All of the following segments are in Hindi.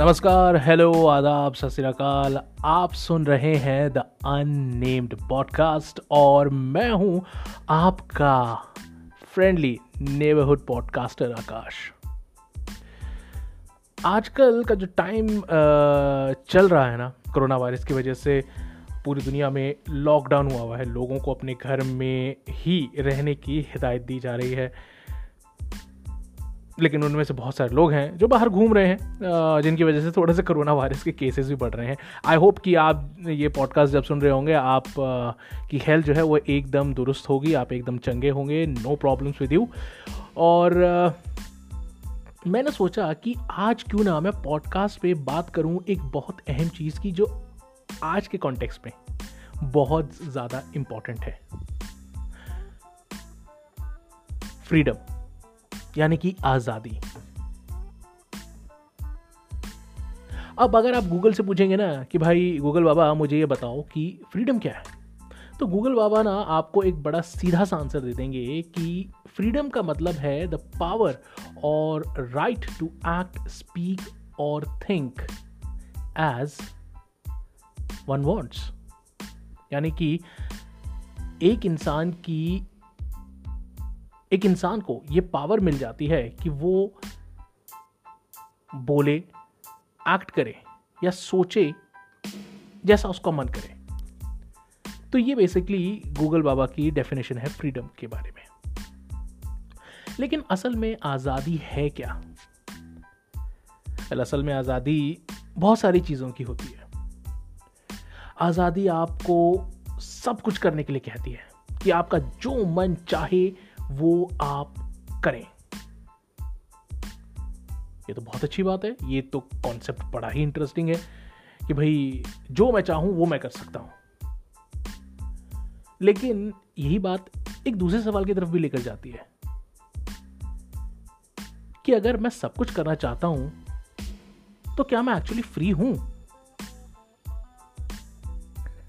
नमस्कार हेलो आदाब, सत आप सुन रहे हैं द अननेम्ड पॉडकास्ट और मैं हूँ आपका फ्रेंडली नेबरहुड पॉडकास्टर आकाश। आजकल का जो टाइम चल रहा है ना कोरोना वायरस की वजह से पूरी दुनिया में लॉकडाउन हुआ हुआ है। लोगों को अपने घर में ही रहने की हिदायत दी जा रही है। लेकिन उनमें से बहुत सारे लोग हैं जो बाहर घूम रहे हैं जिनकी वजह से थोड़े से कोरोना वायरस के केसेस भी बढ़ रहे हैं। आई होप कि आप ये पॉडकास्ट जब सुन रहे होंगे, आप की हेल्थ जो है वो एकदम दुरुस्त होगी, आप एकदम चंगे होंगे नो प्रॉब्लम्स विद यू और मैंने सोचा कि आज क्यों ना मैं पॉडकास्ट पे बात करूँ एक बहुत अहम चीज़ की जो आज के कॉन्टेक्स्ट में बहुत ज़्यादा इंपॉर्टेंट है। फ्रीडम यानी कि आज़ादी। अब अगर आप गूगल से पूछेंगे ना कि भाई, गूगल बाबा, मुझे ये बताओ कि फ्रीडम क्या है? तो गूगल बाबा ना आपको एक बड़ा सीधा सा आंसर दे देंगे कि फ्रीडम का मतलब है द पावर और राइट टू एक्ट, स्पीक और थिंक एज वन वॉन्ट्स यानी कि एक इंसान की एक इंसान को ये पावर मिल जाती है कि वो बोले एक्ट करे या सोचे जैसा उसका मन करे। तो ये बेसिकली गूगल बाबा की डेफिनेशन है फ्रीडम के बारे में। लेकिन असल में आज़ादी है क्या? असल में आज़ादी बहुत सारी चीज़ों की होती है। आज़ादी आपको सब कुछ करने के लिए कहती है कि आपका जो मन चाहे वो आप करें। ये तो बहुत अच्छी बात है। ये तो कॉन्सेप्ट बड़ा ही इंटरेस्टिंग है कि भाई, जो मैं चाहूँ, वो मैं कर सकता हूँ। लेकिन यही बात एक दूसरे सवाल की तरफ़ भी लेकर जाती है कि अगर मैं सब कुछ करना चाहता हूँ तो क्या मैं एक्चुअली फ्री हूँ?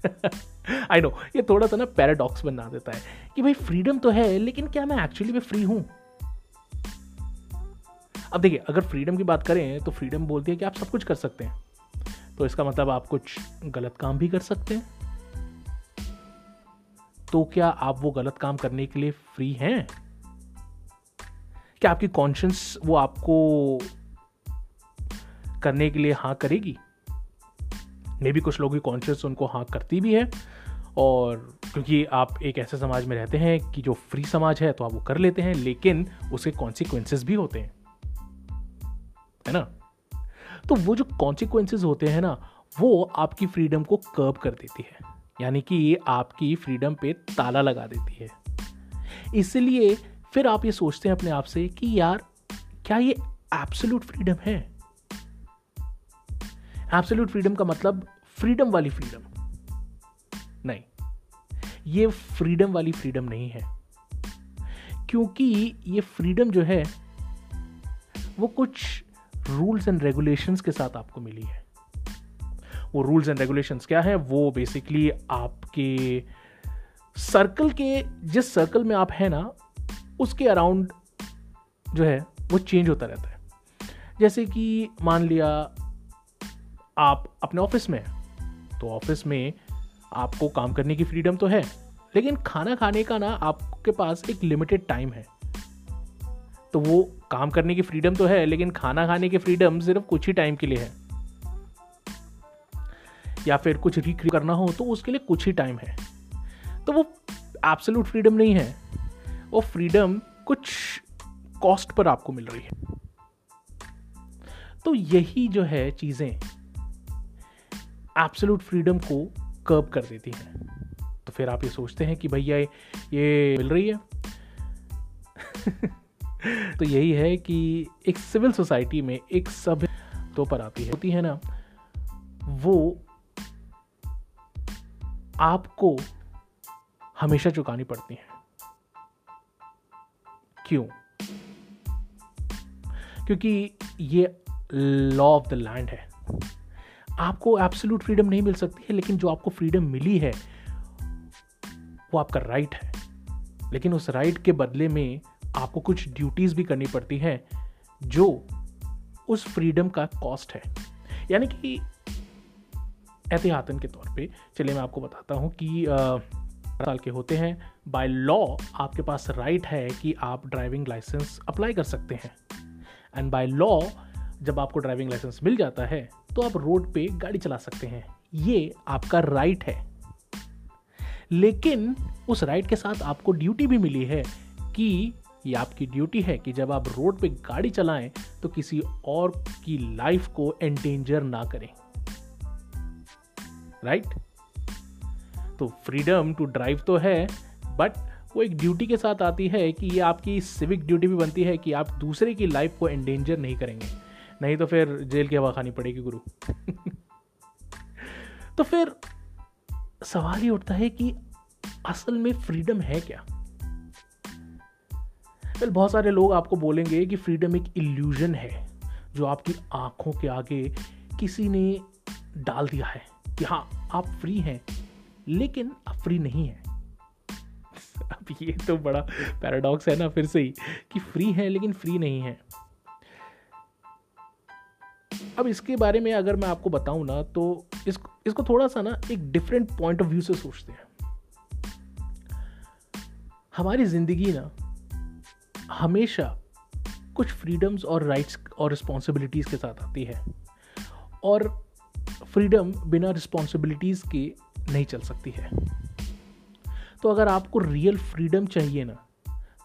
आई नो ये थोड़ा सा ना पैराडॉक्स बना देता है कि भाई फ्रीडम तो है, लेकिन क्या मैं एक्चुअली में फ्री हूँ? अब देखिए, अगर फ्रीडम की बात करें तो फ्रीडम बोलती है कि आप सब कुछ कर सकते हैं। तो इसका मतलब आप कुछ गलत काम भी कर सकते हैं। तो क्या आप वो गलत काम करने के लिए फ्री हैं? क्या आपकी कॉन्शियंस वो आपको करने के लिए हाँ करेगी? मे भी कुछ लोगों की कॉन्शियस उनको हाँ करती भी है और क्योंकि आप एक ऐसे समाज में रहते हैं कि जो फ्री समाज है तो आप वो कर लेते हैं, लेकिन उसके कॉन्सिक्वेंसेस भी होते हैं। है ना? तो वो जो कॉन्सिक्वेंसेस होते हैं ना, वो आपकी फ्रीडम को कर्ब कर देती है। यानी कि आपकी फ्रीडम पे ताला लगा देती है। इसलिए फिर आप ये सोचते हैं अपने आप से कि यार, क्या ये एब्सोल्यूट फ्रीडम है? एब्सोल्यूट फ्रीडम का मतलब फ्रीडम वाली फ्रीडम नहीं. ये फ्रीडम वाली फ्रीडम नहीं है. क्योंकि ये फ्रीडम जो है, वो कुछ रूल्स एंड रेगुलेशंस के साथ आपको मिली है. वो रूल्स एंड रेगुलेशंस क्या है? वो बेसिकली आपके सर्कल के, जिस सर्कल में आप हैं ना, उसके अराउंड जो है, वो चेंज होता रहता है. जैसे कि मान लिया आप अपने ऑफ़िस में तो ऑफ़िस में आपको काम करने की फ्रीडम तो है, लेकिन खाना खाने का ना आपके पास एक लिमिटेड टाइम है। तो वो काम करने की फ्रीडम तो है, लेकिन खाना खाने की फ्रीडम सिर्फ़ कुछ ही टाइम के लिए है। या फिर कुछ रिक्रिएट करना हो तो उसके लिए कुछ ही टाइम है। तो वो एब्सोल्यूट फ्रीडम नहीं है। वो फ्रीडम कुछ कॉस्ट पर आपको मिल रही है। तो यही जो है चीज़ें एब्सोल्यूट फ्रीडम को कर्ब कर देती हैं। तो फिर आप ये सोचते हैं कि भैया ये मिल रही है। तो यही है कि एक सिविल सोसाइटी में एक सभ्य तो पर आती है, होती है ना, वो आपको हमेशा चुकानी पड़ती है। क्यों? क्योंकि ये लॉ ऑफ़ द लैंड है। आपको एब्सोल्यूट फ्रीडम नहीं मिल सकती है, लेकिन जो आपको फ्रीडम मिली है, वो आपका राइट है। लेकिन उस राइट के बदले में आपको कुछ ड्यूटीज़ भी करनी पड़ती हैं, जो उस फ्रीडम का कॉस्ट है। यानी कि एहतियातन के तौर पे, चलिए मैं आपको बताता हूँ कि साल के होते हैं बाय लॉ आपके पास राइट है कि आप ड्राइविंग लाइसेंस अप्लाई कर सकते हैं। एंड बाय लॉ जब आपको ड्राइविंग लाइसेंस मिल जाता है तो आप रोड पे गाड़ी चला सकते हैं। ये आपका राइट है। लेकिन उस राइट के साथ आपको ड्यूटी भी मिली है कि, ये आपकी ड्यूटी है कि जब आप रोड पे गाड़ी चलाएँ तो किसी और की लाइफ को एंडेंजर ना करें। राइट तो फ्रीडम टू ड्राइव तो है बट वो एक ड्यूटी के साथ आती है कि ये आपकी सिविक ड्यूटी भी बनती है कि आप दूसरे की लाइफ को एंडेंजर नहीं करेंगे। नहीं तो फिर जेल की हवा खानी पड़ेगी, गुरु। तो फिर सवाल ये उठता है कि असल में फ्रीडम है क्या? वेल बहुत सारे लोग आपको बोलेंगे कि फ्रीडम एक इल्यूजन है, जो आपकी आँखों के आगे किसी ने डाल दिया है कि हाँ आप फ्री हैं, लेकिन आप फ्री नहीं हैं। अब ये तो बड़ा पैराडॉक्स है ना फिर से ही, कि फ्री है लेकिन फ्री नहीं है। अब इसके बारे में अगर मैं आपको बताऊँ ना तो इसको इसको थोड़ा सा ना एक डिफरेंट पॉइंट ऑफ़ व्यू से सोचते हैं। हमारी ज़िंदगी ना, हमेशा कुछ फ्रीडम्स और राइट्स और रिस्पॉन्सिबिलिटीज़ के साथ आती है। और फ्रीडम बिना रिस्पॉन्सिबिलिटीज़ के नहीं चल सकती है। तो अगर आपको रियल फ्रीडम चाहिए ना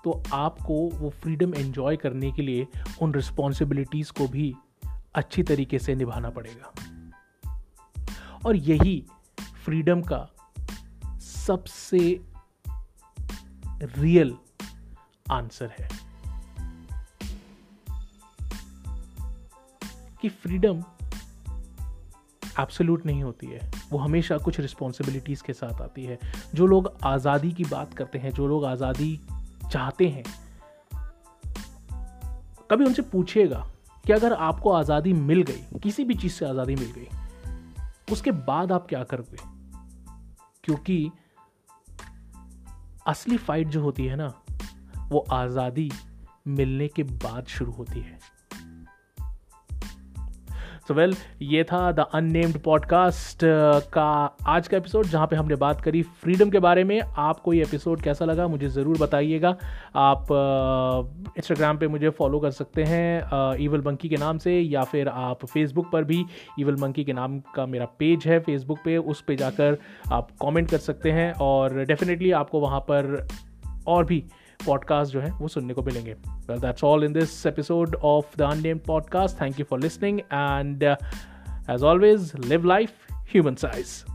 तो आपको वो फ्रीडम एंजॉय करने के लिए उन रिस्पॉन्सिबिलिटीज़ को भी अच्छी तरीके से निभाना पड़ेगा। और यही फ्रीडम का सबसे रियल आंसर है। कि फ्रीडम एब्सोल्यूट नहीं होती है। वो हमेशा कुछ रिस्पॉन्सिबिलिटीज़ के साथ आती है। जो लोग आज़ादी की बात करते हैं, जो लोग आज़ादी चाहते हैं, कभी उनसे पूछिएगा कि अगर आपको आज़ादी मिल गई, किसी भी चीज़ से आज़ादी मिल गई, उसके बाद आप क्या करोगे? क्योंकि असली फाइट जो होती है ना, वो आज़ादी मिलने के बाद शुरू होती है। सो वेल ये था द अननेम्ड पॉडकास्ट का आज का एपिसोड जहाँ पे हमने बात करी फ्रीडम के बारे में। आपको ये एपिसोड कैसा लगा मुझे ज़रूर बताइएगा। आप इंस्टाग्राम uh, पे मुझे फॉलो कर सकते हैं ईवल uh, मंकी के नाम से या फिर आप फेसबुक पर भी ईवल मंकी के नाम का मेरा पेज है फेसबुक पे उस पे जाकर आप कमेंट कर सकते हैं। और डेफिनेटली आपको वहाँ पर और भी पॉडकास्ट जो है, वो सुनने को मिलेंगे। Well that's all in this episode of the unnamed podcast thank you for listening and as always live life human size